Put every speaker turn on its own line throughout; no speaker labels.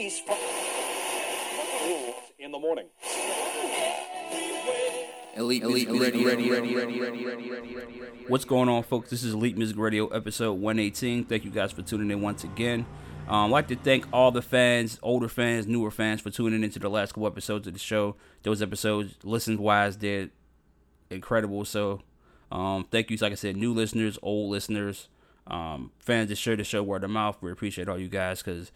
released rules
in the morning.
Elite, Elite Radio. Radio, Radio.
What's going on, folks? This is Elite Music Radio, episode 118. Thank you guys for tuning in once again. Um, I'd like to thank all the fans, older fans, newer fans, for tuning into the last couple episodes of the show. Those episodes, listen wise, they're incredible. So, um, thank you, like I said, new listeners, old listeners, um, fans that share the show word of mouth. We appreciate all you guys because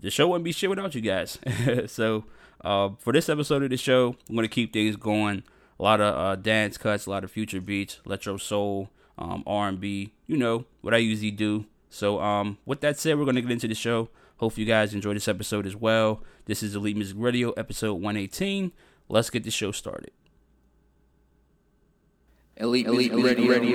the show wouldn't be shit without you guys. so, uh, for this episode of the show, I'm to keep things going. A lot of uh, dance cuts, a lot of future beats, electro soul, um, R&B, you know, what I usually do. So, um, with that said, we're to get into the show. Hope you guys enjoy this episode as well. This is Elite Music Radio, episode 118. Let's get the show started.
Elite, Elite, ready, ready.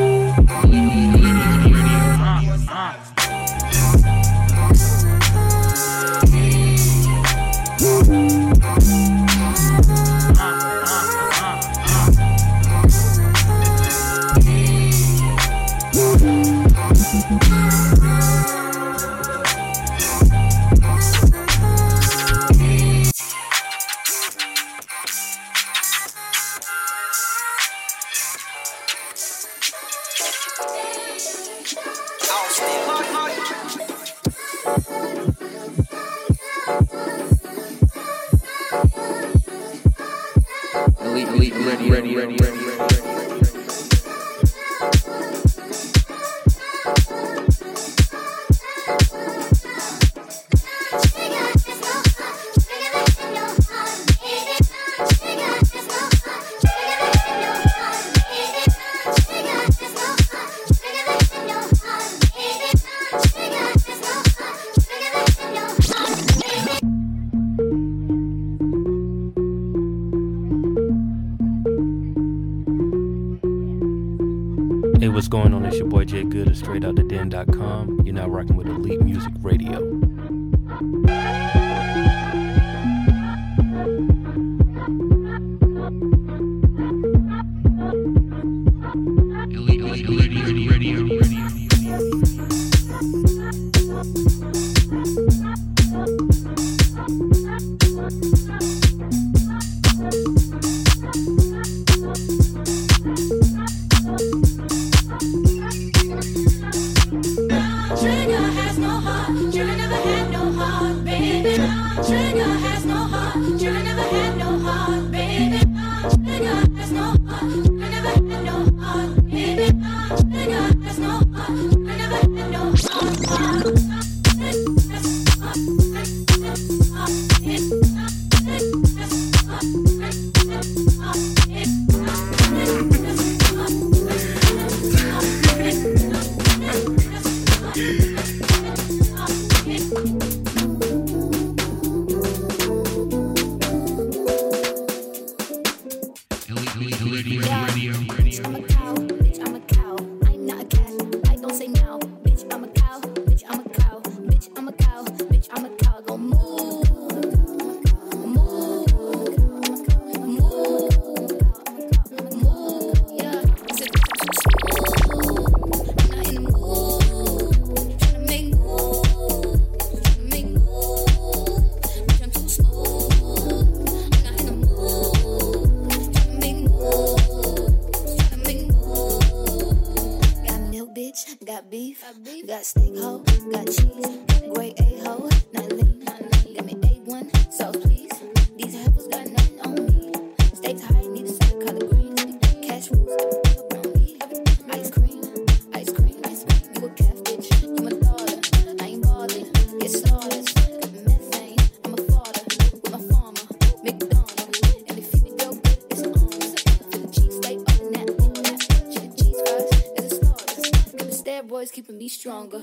me.
Trigger has
keeping me stronger.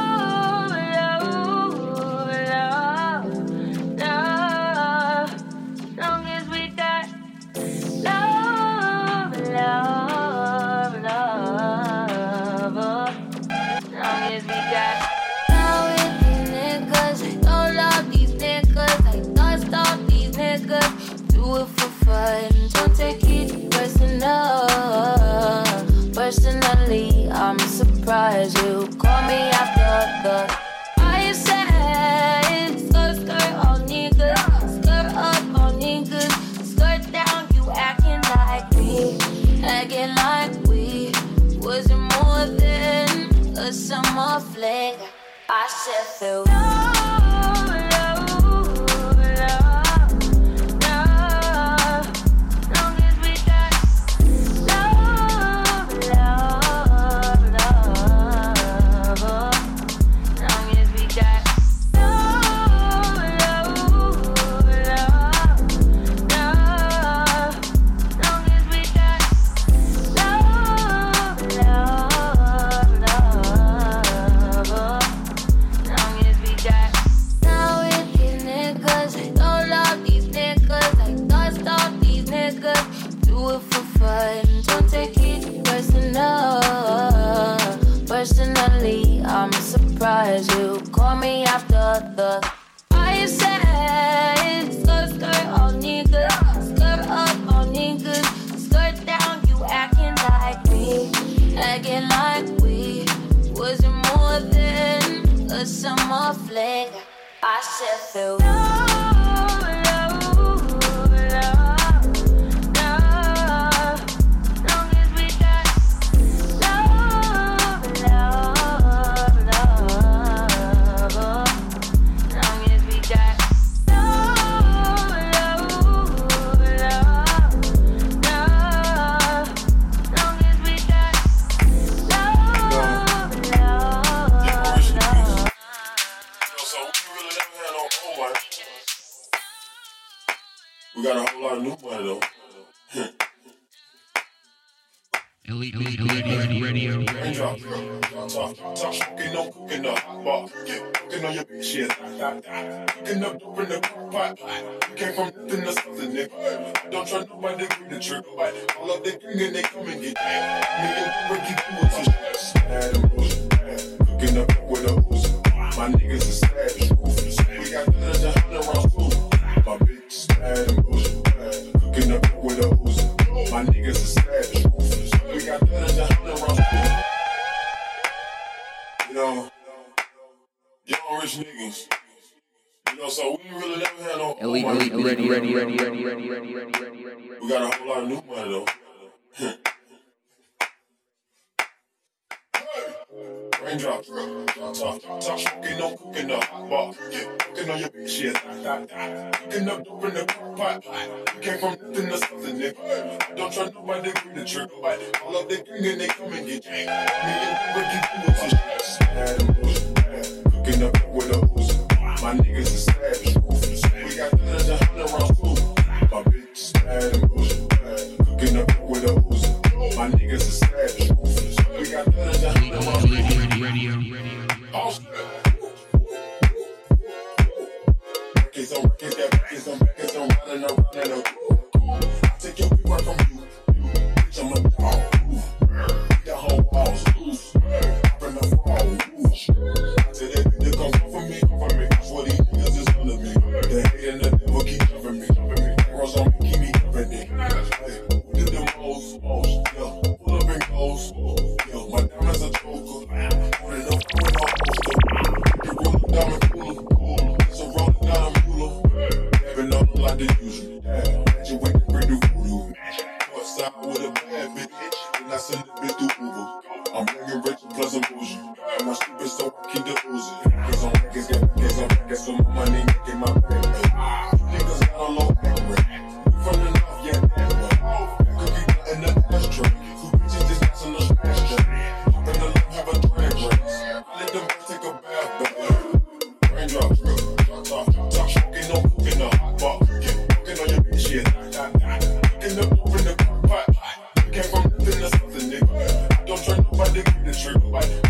said, call me after the. I said, skirt, skirt, all niggas, skirt up, all niggas, skirt down, you acting like me, acting like we wasn't more than a summer fling. I said, feel love,
yeah, cooking on your bitch, shit, cooking up dope in the pot. You came from nothing to something, nigga. Don't try nobody, grip the trigger, but all of they bring and they come and get me and Ricky it to Sad and bullshit, cooking up with a Uzi. My niggas is savage, ruthless. We got guns and hundred rounds too. My bitch is mad and cooking up with a Uzi. My niggas is savage, ruthless. We got guns and hundred rounds too. You know, rich niggas. You know, so we really never had no
Elite,
money.
elite, ready, ready, ready, ready, ready, ready, ready,
We got a whole lot of new money though. Raindrops, talk, talk, talk, smoking, no cooking up, bar, yeah, cooking on your bitch, shit, cooking up dope in the crock pot. You came from nothing to something, nigga. Don't try nobody, grip the trigger, but all of they bring and they come and get you. Me and Ricky do it to shit. Mad and bullshit, cooking up with a Uzi. My niggas is savage, ruthless. We got guns and hundred rounds too. My bitch is mad and bullshit, cooking up with a Uzi. My niggas is savage, ruthless. We got guns and hundred rounds too.
ready, ready, ready, ready.
Cause I'm back as I'm riding around in a to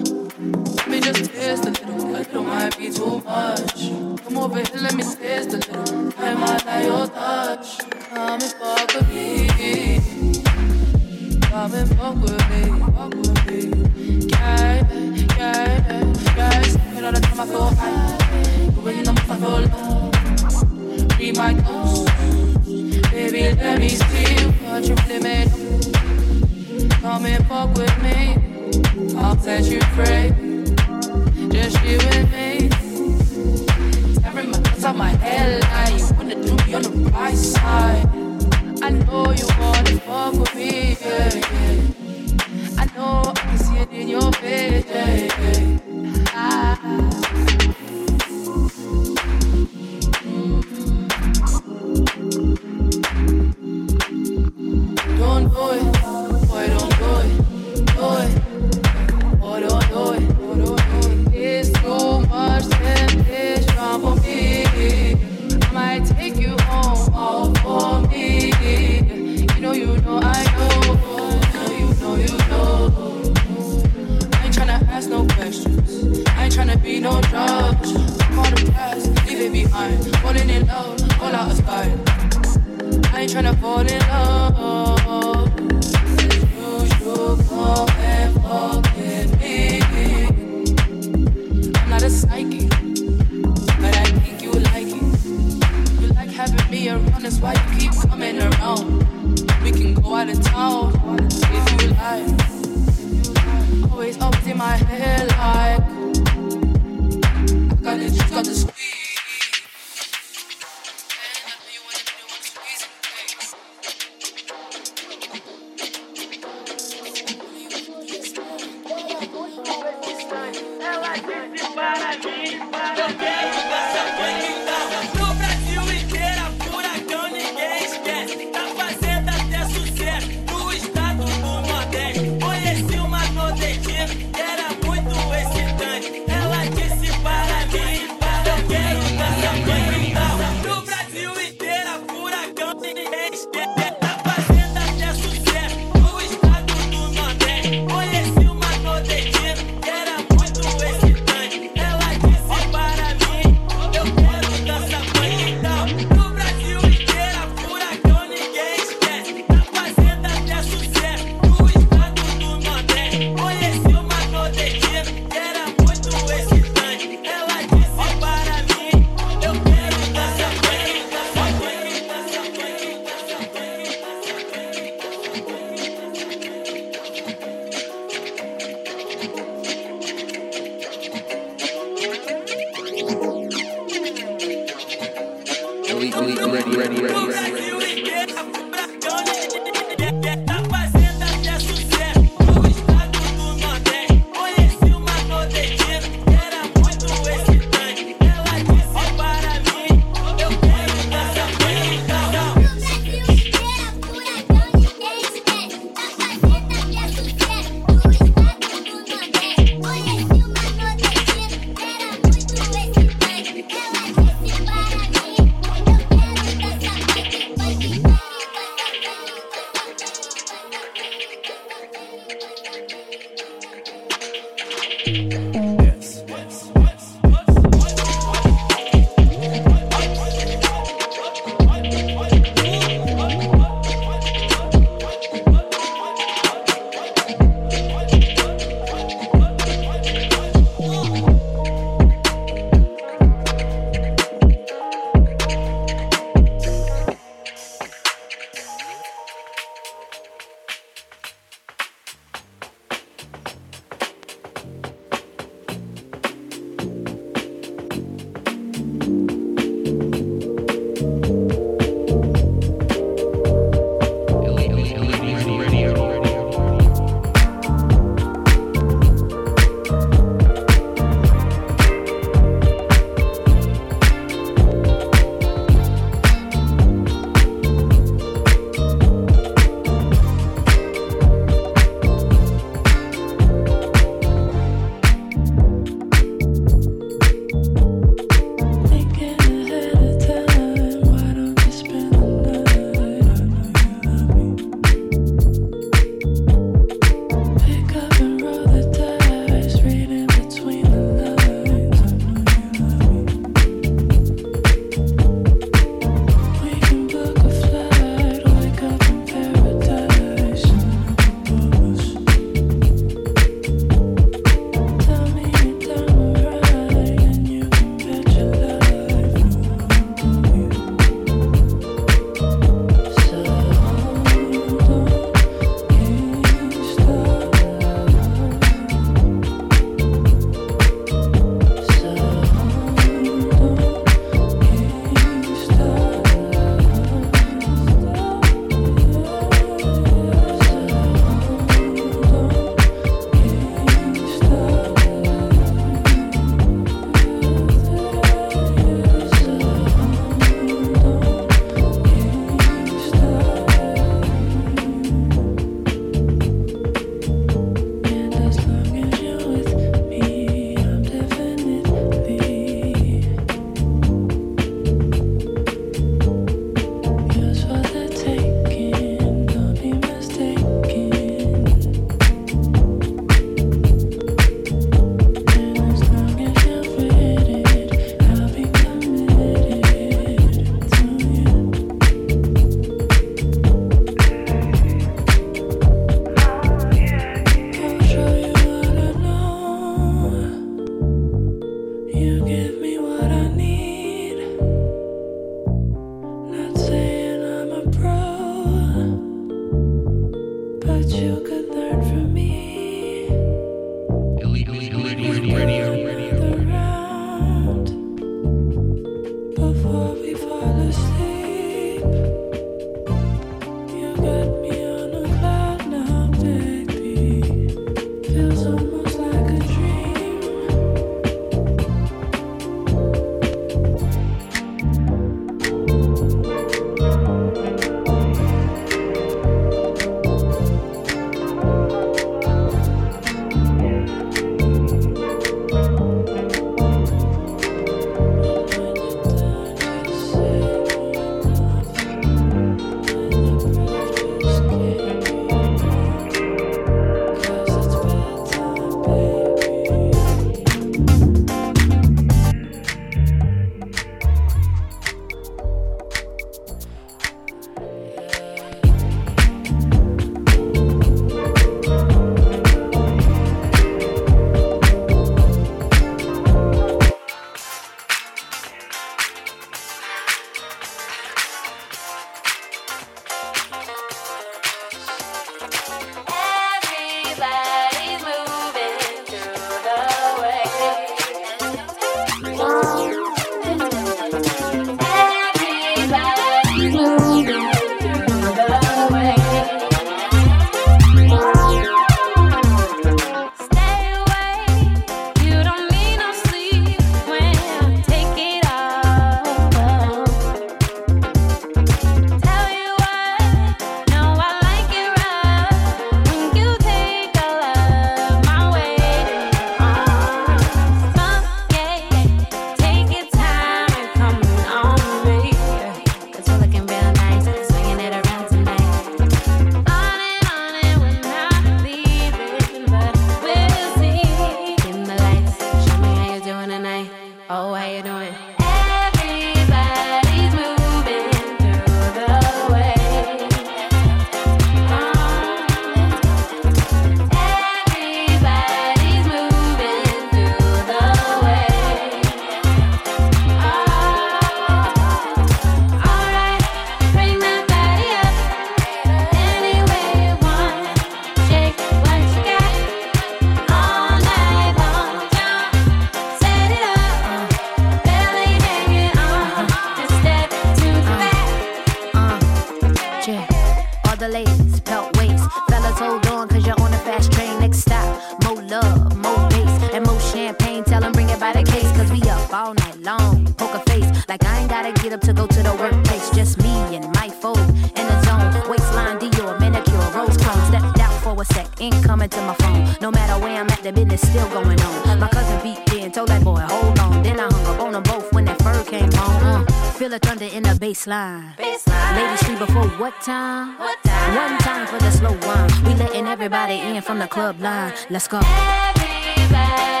thunder in the bass line. Ladies free before what time? One time for the slow wine. We letting everybody in from the club line. Let's go.
Everybody's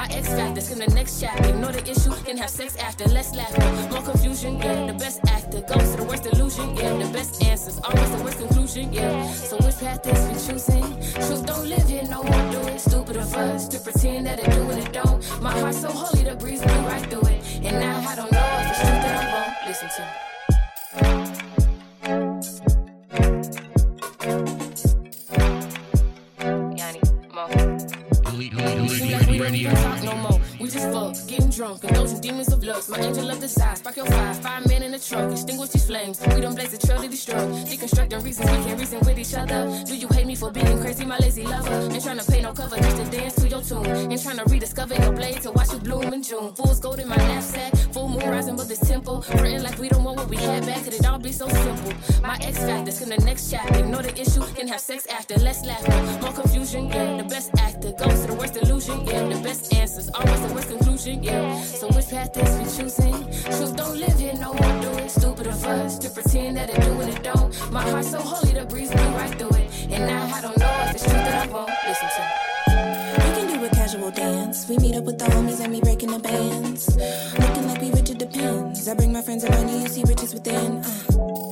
My X factor, skim the next chapter. Ignore the issue, then have sex after. Less laughter, more confusion, yeah. The best actor goes to the worst illusion, yeah. The best answers, always the worst conclusion, yeah. So which path is we choosing? Truth don't live here, no more do it. Stupid of us to pretend that it do and it don't. My heart's so holy, the breeze blew right through it. And now I don't know if it's truth that I'm wrong. Listen to Seem cute as fuck. Getting drunk and those demons of lust. My angel of the spark your fire. Five men in a truck, extinguish these flames. We don't blaze the trail to destroy. Deconstructing reasons we can't reason with each other. Do you hate me for being crazy, my lazy lover? And trying to pay no cover just to dance to your tune. And trying to rediscover your blade to watch you bloom in June. Fools gold in my knapsack, full moon rising but this temple. Written like we don't want what we had back, could it all be so simple? My ex factors in the next chapter. Ignore the issue, can have sex after. Less laughter, more confusion, yeah. The best actor goes to the worst illusion, yeah. The best answers, always the worst its conclusion, yeah. So which path is we choosing? Truth don't live here, no one do it. Stupid of us to pretend that it do and it don't. My heart so holy, the breeze blew right through it. And now I don't know if it's truth that I won't listen to.
We can do a casual dance. We meet up with the homies and we break in the bands. Looking like we rich, it depends. I bring my friends around you, you see riches within. Uh,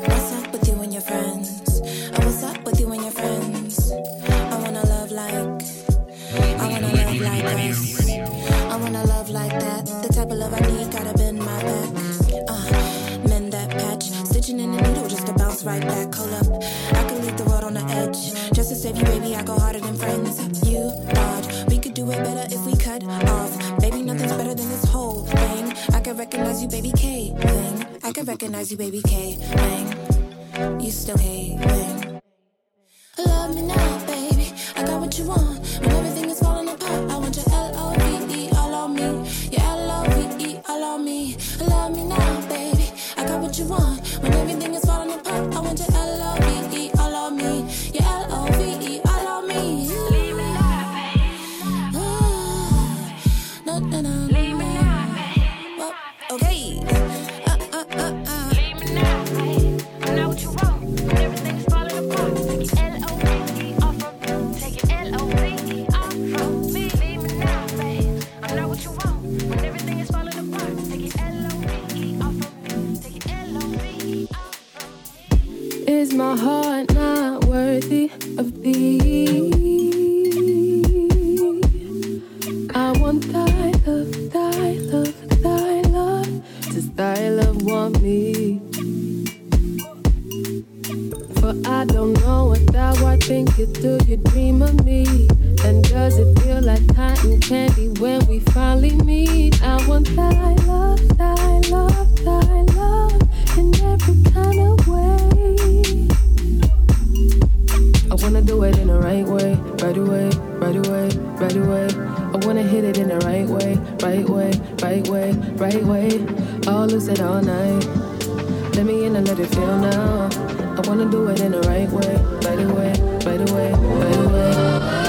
what's up with you and your friends? Oh, what's up with you and your friends? I wanna love like, I wanna love like us. I want a love like that. The type of love I need, gotta bend my back. Uh, mend that patch. Stitching in the needle just to bounce right back. Hold up, I can leave the world on the edge. Just to save you, baby, I go harder than friends. You dodge, we could do it better if we cut off. Baby, nothing's better than this whole thing. I can recognize you, baby K. Thing. I can recognize you, baby K. Thing. You still K. Thing. Love me now, baby. I got what you want. When everything
in the right way, right away, right away, right away.